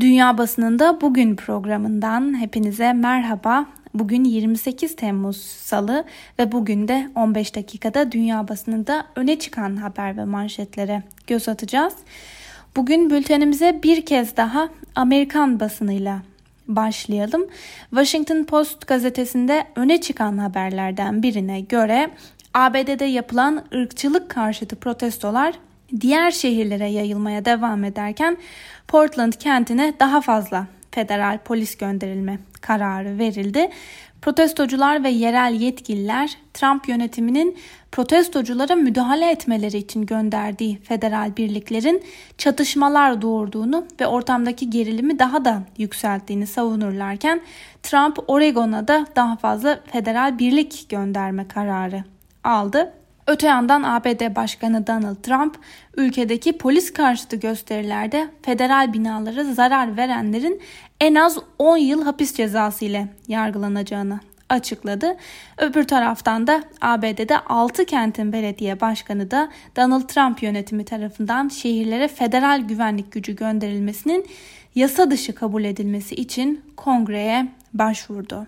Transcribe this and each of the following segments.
Dünya Basınında Bugün programından hepinize merhaba. Bugün 28 Temmuz Salı ve bugün de 15 dakikada dünya basınında öne çıkan haber ve manşetlere göz atacağız. Bugün bültenimize bir kez daha Amerikan basınıyla başlayalım. Washington Post gazetesinde öne çıkan haberlerden birine göre ABD'de yapılan ırkçılık karşıtı protestolar diğer şehirlere yayılmaya devam ederken Portland kentine daha fazla federal polis gönderilme kararı verildi. Protestocular ve yerel yetkililer Trump yönetiminin protestoculara müdahale etmeleri için gönderdiği federal birliklerin çatışmalar doğurduğunu ve ortamdaki gerilimi daha da yükselttiğini savunurlarken Trump Oregon'a da daha fazla federal birlik gönderme kararı aldı. Öte yandan ABD Başkanı Donald Trump ülkedeki polis karşıtı gösterilerde federal binalara zarar verenlerin en az 10 yıl hapis cezası ile yargılanacağını açıkladı. Öbür taraftan da ABD'de 6 kentin belediye başkanı da Donald Trump yönetimi tarafından şehirlere federal güvenlik gücü gönderilmesinin yasa dışı kabul edilmesi için kongreye başvurdu.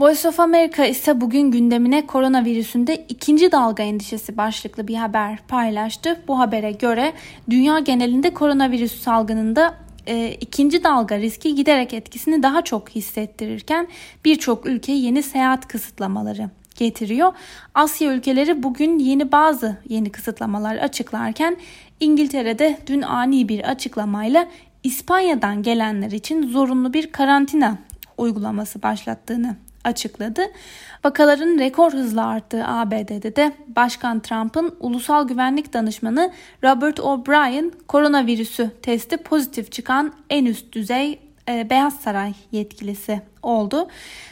Voice of America ise bugün gündemine koronavirüsünde ikinci dalga endişesi başlıklı bir haber paylaştı. Bu habere göre dünya genelinde koronavirüs salgınında e, ikinci dalga riski giderek etkisini daha çok hissettirirken birçok ülke yeni seyahat kısıtlamaları getiriyor. Asya ülkeleri bugün yeni bazı yeni kısıtlamalar açıklarken İngiltere'de dün ani bir açıklamayla İspanya'dan gelenler için zorunlu bir karantina uygulaması başlattığını açıkladı. Vakaların rekor hızla arttığı ABD'de de Başkan Trump'ın ulusal güvenlik danışmanı Robert O'Brien koronavirüsü testi pozitif çıkan en üst düzey e, Beyaz Saray yetkilisi oldu.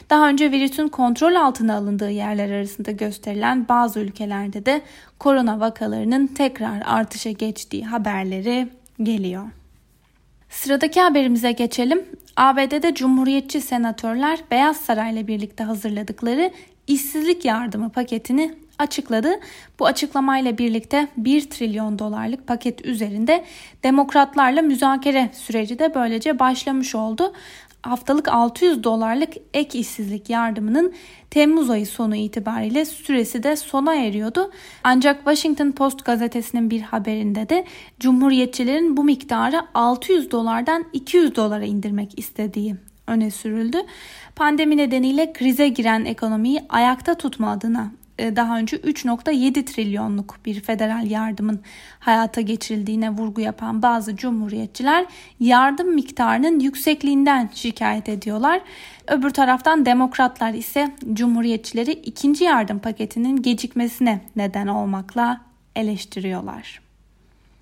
Daha önce virüsün kontrol altına alındığı yerler arasında gösterilen bazı ülkelerde de korona vakalarının tekrar artışa geçtiği haberleri geliyor. Sıradaki haberimize geçelim. ABD'de Cumhuriyetçi senatörler Beyaz Saray ile birlikte hazırladıkları işsizlik yardımı paketini açıkladı. Bu açıklamayla birlikte 1 trilyon dolarlık paket üzerinde demokratlarla müzakere süreci de böylece başlamış oldu haftalık 600 dolarlık ek işsizlik yardımının Temmuz ayı sonu itibariyle süresi de sona eriyordu. Ancak Washington Post gazetesinin bir haberinde de Cumhuriyetçilerin bu miktarı 600 dolardan 200 dolara indirmek istediği öne sürüldü. Pandemi nedeniyle krize giren ekonomiyi ayakta tutma adına daha önce 3.7 trilyonluk bir federal yardımın hayata geçirildiğine vurgu yapan bazı cumhuriyetçiler yardım miktarının yüksekliğinden şikayet ediyorlar. Öbür taraftan demokratlar ise cumhuriyetçileri ikinci yardım paketinin gecikmesine neden olmakla eleştiriyorlar.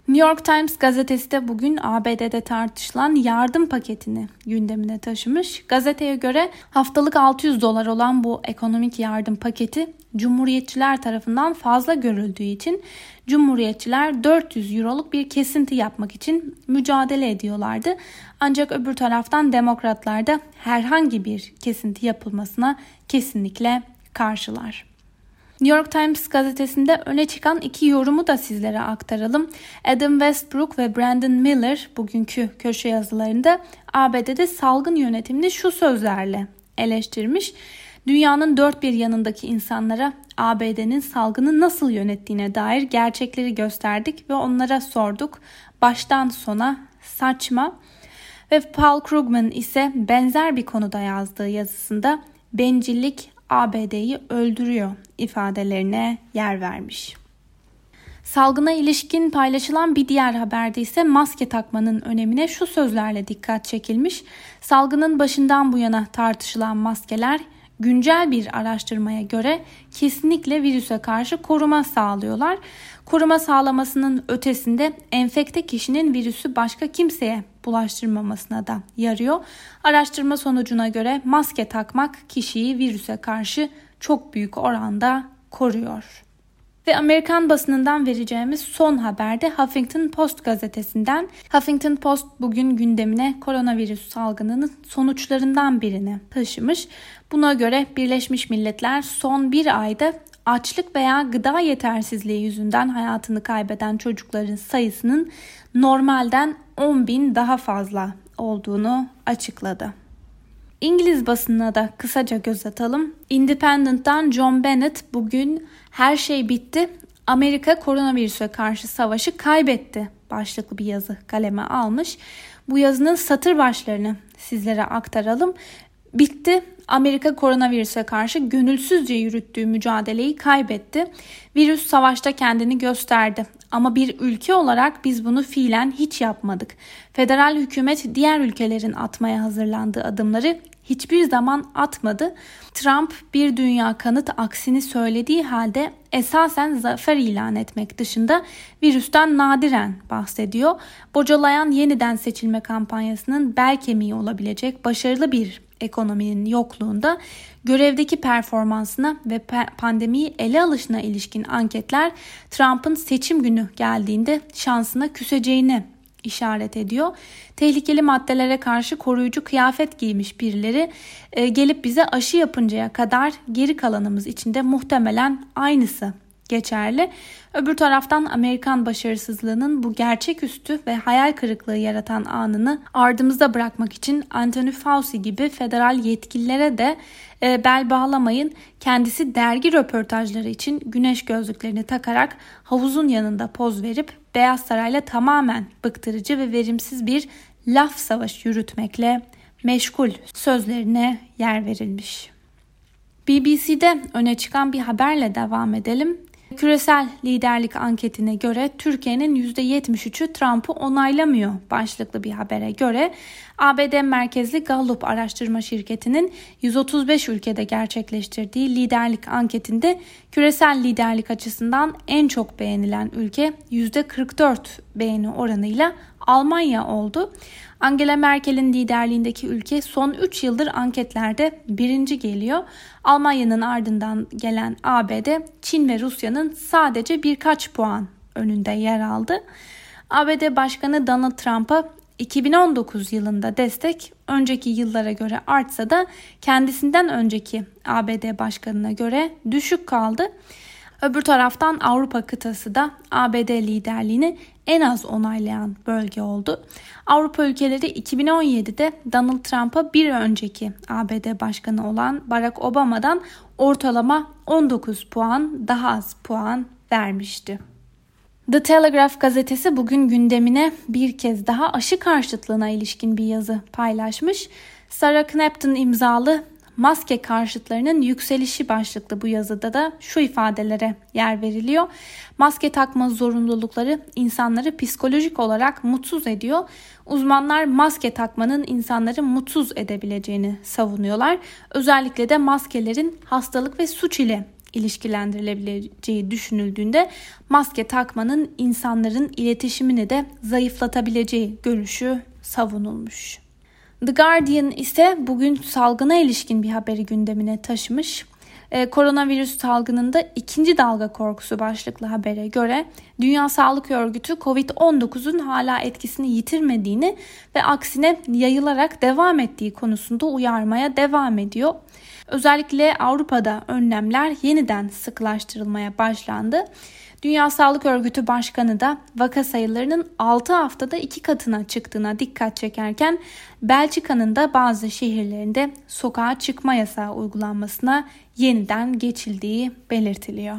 New York Times gazetesi de bugün ABD'de tartışılan yardım paketini gündemine taşımış. Gazeteye göre haftalık 600 dolar olan bu ekonomik yardım paketi Cumhuriyetçiler tarafından fazla görüldüğü için Cumhuriyetçiler 400 euroluk bir kesinti yapmak için mücadele ediyorlardı. Ancak öbür taraftan demokratlar da herhangi bir kesinti yapılmasına kesinlikle karşılar. New York Times gazetesinde öne çıkan iki yorumu da sizlere aktaralım. Adam Westbrook ve Brandon Miller bugünkü köşe yazılarında ABD'de salgın yönetimini şu sözlerle eleştirmiş. Dünyanın dört bir yanındaki insanlara ABD'nin salgını nasıl yönettiğine dair gerçekleri gösterdik ve onlara sorduk. Baştan sona saçma. Ve Paul Krugman ise benzer bir konuda yazdığı yazısında bencillik ABD'yi öldürüyor ifadelerine yer vermiş. Salgına ilişkin paylaşılan bir diğer haberde ise maske takmanın önemine şu sözlerle dikkat çekilmiş. Salgının başından bu yana tartışılan maskeler güncel bir araştırmaya göre kesinlikle virüse karşı koruma sağlıyorlar. Koruma sağlamasının ötesinde enfekte kişinin virüsü başka kimseye bulaştırmamasına da yarıyor. Araştırma sonucuna göre maske takmak kişiyi virüse karşı çok büyük oranda koruyor. Ve Amerikan basınından vereceğimiz son haberde Huffington Post gazetesinden. Huffington Post bugün gündemine koronavirüs salgınının sonuçlarından birini taşımış. Buna göre Birleşmiş Milletler son bir ayda açlık veya gıda yetersizliği yüzünden hayatını kaybeden çocukların sayısının normalden 10 bin daha fazla olduğunu açıkladı. İngiliz basınına da kısaca göz atalım. Independent'tan John Bennett bugün her şey bitti. Amerika koronavirüse karşı savaşı kaybetti başlıklı bir yazı kaleme almış. Bu yazının satır başlarını sizlere aktaralım. Bitti. Amerika koronavirüse karşı gönülsüzce yürüttüğü mücadeleyi kaybetti. Virüs savaşta kendini gösterdi. Ama bir ülke olarak biz bunu fiilen hiç yapmadık. Federal hükümet diğer ülkelerin atmaya hazırlandığı adımları hiçbir zaman atmadı. Trump bir dünya kanıt aksini söylediği halde esasen zafer ilan etmek dışında virüsten nadiren bahsediyor. Bocalayan yeniden seçilme kampanyasının bel kemiği olabilecek başarılı bir ekonominin yokluğunda görevdeki performansına ve pandemiyi ele alışına ilişkin anketler Trump'ın seçim günü geldiğinde şansına küseceğini işaret ediyor. Tehlikeli maddelere karşı koruyucu kıyafet giymiş birileri e, gelip bize aşı yapıncaya kadar geri kalanımız içinde muhtemelen aynısı geçerli. Öbür taraftan Amerikan başarısızlığının bu gerçeküstü ve hayal kırıklığı yaratan anını ardımızda bırakmak için Anthony Fauci gibi federal yetkililere de e, bel bağlamayın. Kendisi dergi röportajları için güneş gözlüklerini takarak havuzun yanında poz verip Beyaz Saray'la tamamen bıktırıcı ve verimsiz bir laf savaşı yürütmekle meşgul sözlerine yer verilmiş. BBC'de öne çıkan bir haberle devam edelim. Küresel liderlik anketine göre Türkiye'nin %73'ü Trump'ı onaylamıyor başlıklı bir habere göre ABD merkezli Gallup araştırma şirketinin 135 ülkede gerçekleştirdiği liderlik anketinde küresel liderlik açısından en çok beğenilen ülke %44 beğeni oranıyla Almanya oldu. Angela Merkel'in liderliğindeki ülke son 3 yıldır anketlerde birinci geliyor. Almanya'nın ardından gelen ABD, Çin ve Rusya'nın sadece birkaç puan önünde yer aldı. ABD Başkanı Donald Trump'a 2019 yılında destek önceki yıllara göre artsa da kendisinden önceki ABD başkanına göre düşük kaldı. Öbür taraftan Avrupa kıtası da ABD liderliğini en az onaylayan bölge oldu. Avrupa ülkeleri 2017'de Donald Trump'a bir önceki ABD başkanı olan Barack Obama'dan ortalama 19 puan daha az puan vermişti. The Telegraph gazetesi bugün gündemine bir kez daha aşı karşıtlığına ilişkin bir yazı paylaşmış. Sarah Knapton imzalı maske karşıtlarının yükselişi başlıklı bu yazıda da şu ifadelere yer veriliyor. Maske takma zorunlulukları insanları psikolojik olarak mutsuz ediyor. Uzmanlar maske takmanın insanları mutsuz edebileceğini savunuyorlar. Özellikle de maskelerin hastalık ve suç ile ilişkilendirilebileceği düşünüldüğünde maske takmanın insanların iletişimini de zayıflatabileceği görüşü savunulmuş. The Guardian ise bugün salgına ilişkin bir haberi gündemine taşımış. Ee, koronavirüs salgınında ikinci dalga korkusu başlıklı habere göre Dünya Sağlık Örgütü COVID-19'un hala etkisini yitirmediğini ve aksine yayılarak devam ettiği konusunda uyarmaya devam ediyor. Özellikle Avrupa'da önlemler yeniden sıklaştırılmaya başlandı. Dünya Sağlık Örgütü Başkanı da vaka sayılarının 6 haftada 2 katına çıktığına dikkat çekerken Belçika'nın da bazı şehirlerinde sokağa çıkma yasağı uygulanmasına yeniden geçildiği belirtiliyor.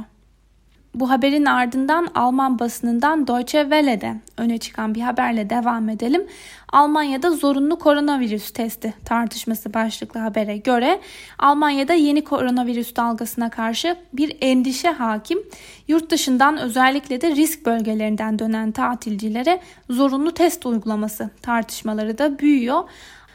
Bu haberin ardından Alman basınından Deutsche Welle'de öne çıkan bir haberle devam edelim. Almanya'da zorunlu koronavirüs testi tartışması başlıklı habere göre Almanya'da yeni koronavirüs dalgasına karşı bir endişe hakim. Yurt dışından özellikle de risk bölgelerinden dönen tatilcilere zorunlu test uygulaması tartışmaları da büyüyor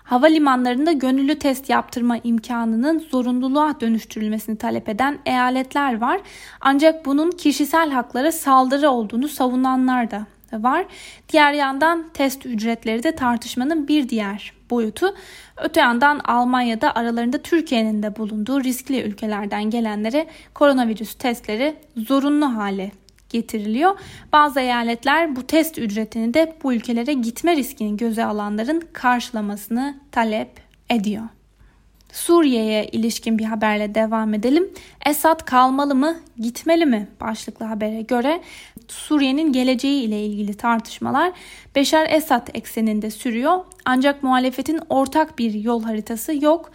havalimanlarında gönüllü test yaptırma imkanının zorunluluğa dönüştürülmesini talep eden eyaletler var. Ancak bunun kişisel haklara saldırı olduğunu savunanlar da var. Diğer yandan test ücretleri de tartışmanın bir diğer boyutu. Öte yandan Almanya'da aralarında Türkiye'nin de bulunduğu riskli ülkelerden gelenlere koronavirüs testleri zorunlu hale getiriliyor. Bazı eyaletler bu test ücretini de bu ülkelere gitme riskini göze alanların karşılamasını talep ediyor. Suriye'ye ilişkin bir haberle devam edelim. Esad kalmalı mı, gitmeli mi başlıklı habere göre Suriye'nin geleceği ile ilgili tartışmalar Beşar Esad ekseninde sürüyor. Ancak muhalefetin ortak bir yol haritası yok.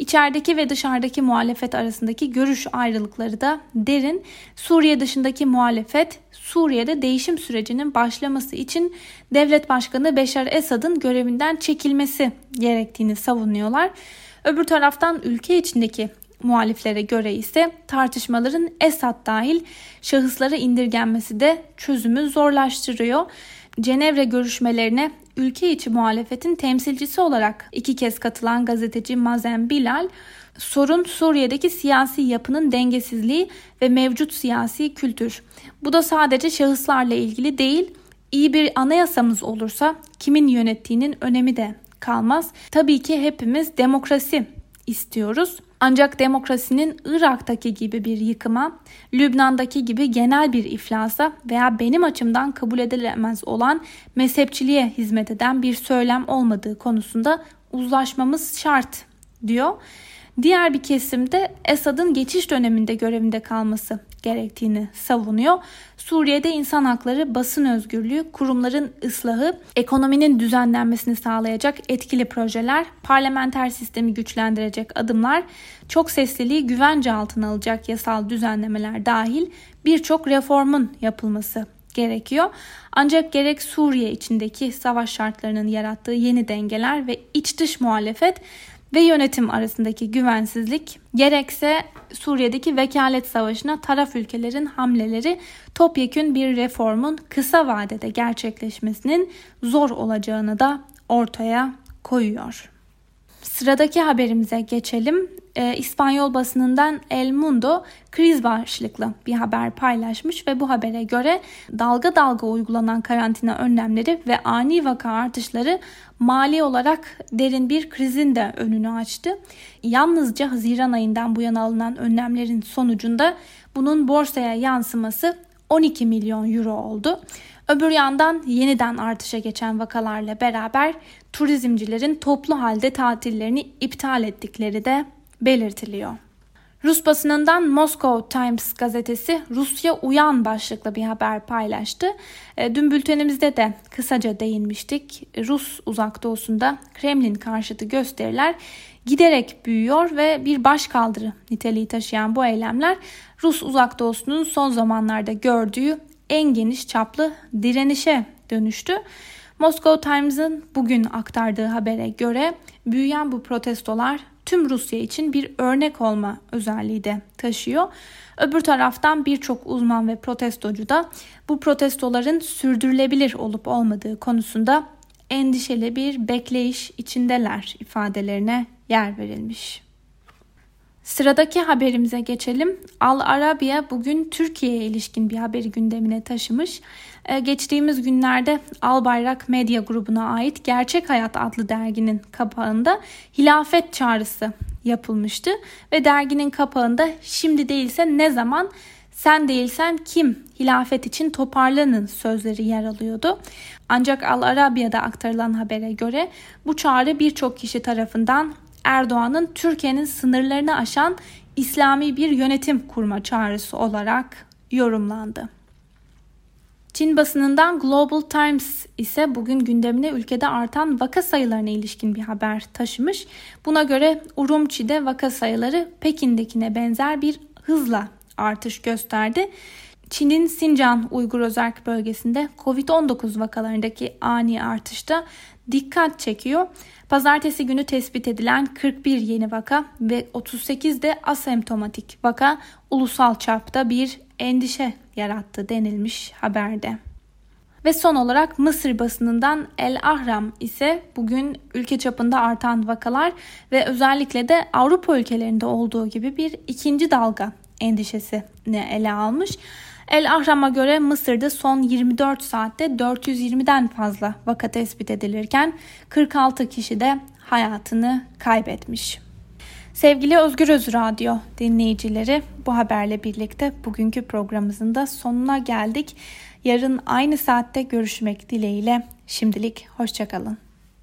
İçerideki ve dışarıdaki muhalefet arasındaki görüş ayrılıkları da derin. Suriye dışındaki muhalefet Suriye'de değişim sürecinin başlaması için devlet başkanı Beşar Esad'ın görevinden çekilmesi gerektiğini savunuyorlar. Öbür taraftan ülke içindeki muhaliflere göre ise tartışmaların Esad dahil şahıslara indirgenmesi de çözümü zorlaştırıyor. Cenevre görüşmelerine ülke içi muhalefetin temsilcisi olarak iki kez katılan gazeteci Mazen Bilal, sorun Suriye'deki siyasi yapının dengesizliği ve mevcut siyasi kültür. Bu da sadece şahıslarla ilgili değil, iyi bir anayasamız olursa kimin yönettiğinin önemi de kalmaz. Tabii ki hepimiz demokrasi istiyoruz. Ancak demokrasinin Irak'taki gibi bir yıkıma, Lübnan'daki gibi genel bir iflasa veya benim açımdan kabul edilemez olan mezhepçiliğe hizmet eden bir söylem olmadığı konusunda uzlaşmamız şart diyor. Diğer bir kesimde Esad'ın geçiş döneminde görevinde kalması gerektiğini savunuyor. Suriye'de insan hakları, basın özgürlüğü, kurumların ıslahı, ekonominin düzenlenmesini sağlayacak etkili projeler, parlamenter sistemi güçlendirecek adımlar, çok sesliliği güvence altına alacak yasal düzenlemeler dahil birçok reformun yapılması gerekiyor. Ancak gerek Suriye içindeki savaş şartlarının yarattığı yeni dengeler ve iç dış muhalefet ve yönetim arasındaki güvensizlik gerekse Suriye'deki vekalet savaşına taraf ülkelerin hamleleri topyekün bir reformun kısa vadede gerçekleşmesinin zor olacağını da ortaya koyuyor. Sıradaki haberimize geçelim. Ee, İspanyol basınından El Mundo kriz başlıklı bir haber paylaşmış ve bu habere göre dalga dalga uygulanan karantina önlemleri ve ani vaka artışları mali olarak derin bir krizin de önünü açtı. Yalnızca Haziran ayından bu yana alınan önlemlerin sonucunda bunun borsaya yansıması 12 milyon euro oldu. Öbür yandan yeniden artışa geçen vakalarla beraber turizmcilerin toplu halde tatillerini iptal ettikleri de belirtiliyor. Rus basınından Moscow Times gazetesi Rusya Uyan başlıklı bir haber paylaştı. E, dün bültenimizde de kısaca değinmiştik. Rus uzak doğusunda Kremlin karşıtı gösteriler giderek büyüyor ve bir başkaldırı niteliği taşıyan bu eylemler Rus uzak doğusunun son zamanlarda gördüğü en geniş çaplı direnişe dönüştü. Moscow Times'ın bugün aktardığı habere göre büyüyen bu protestolar tüm Rusya için bir örnek olma özelliği de taşıyor. Öbür taraftan birçok uzman ve protestocu da bu protestoların sürdürülebilir olup olmadığı konusunda endişeli bir bekleyiş içindeler ifadelerine yer verilmiş. Sıradaki haberimize geçelim. Al Arabiya bugün Türkiye'ye ilişkin bir haberi gündemine taşımış. Ee, geçtiğimiz günlerde Al Bayrak Medya grubuna ait Gerçek Hayat adlı derginin kapağında hilafet çağrısı yapılmıştı ve derginin kapağında şimdi değilse ne zaman sen değilsen kim hilafet için toparlanın sözleri yer alıyordu. Ancak Al Arabiya'da aktarılan habere göre bu çağrı birçok kişi tarafından Erdoğan'ın Türkiye'nin sınırlarını aşan İslami bir yönetim kurma çağrısı olarak yorumlandı. Çin basınından Global Times ise bugün gündemine ülkede artan vaka sayılarına ilişkin bir haber taşımış. Buna göre Urumçi'de vaka sayıları Pekin'dekine benzer bir hızla artış gösterdi. Çin'in Sincan Uygur Özerk bölgesinde Covid-19 vakalarındaki ani artışta dikkat çekiyor. Pazartesi günü tespit edilen 41 yeni vaka ve 38 de asemptomatik vaka ulusal çapta bir endişe yarattı denilmiş haberde. Ve son olarak Mısır basınından El Ahram ise bugün ülke çapında artan vakalar ve özellikle de Avrupa ülkelerinde olduğu gibi bir ikinci dalga endişesini ele almış. El Ahram'a göre Mısır'da son 24 saatte 420'den fazla vaka tespit edilirken 46 kişi de hayatını kaybetmiş. Sevgili Özgür Öz Radyo dinleyicileri bu haberle birlikte bugünkü programımızın da sonuna geldik. Yarın aynı saatte görüşmek dileğiyle şimdilik hoşçakalın.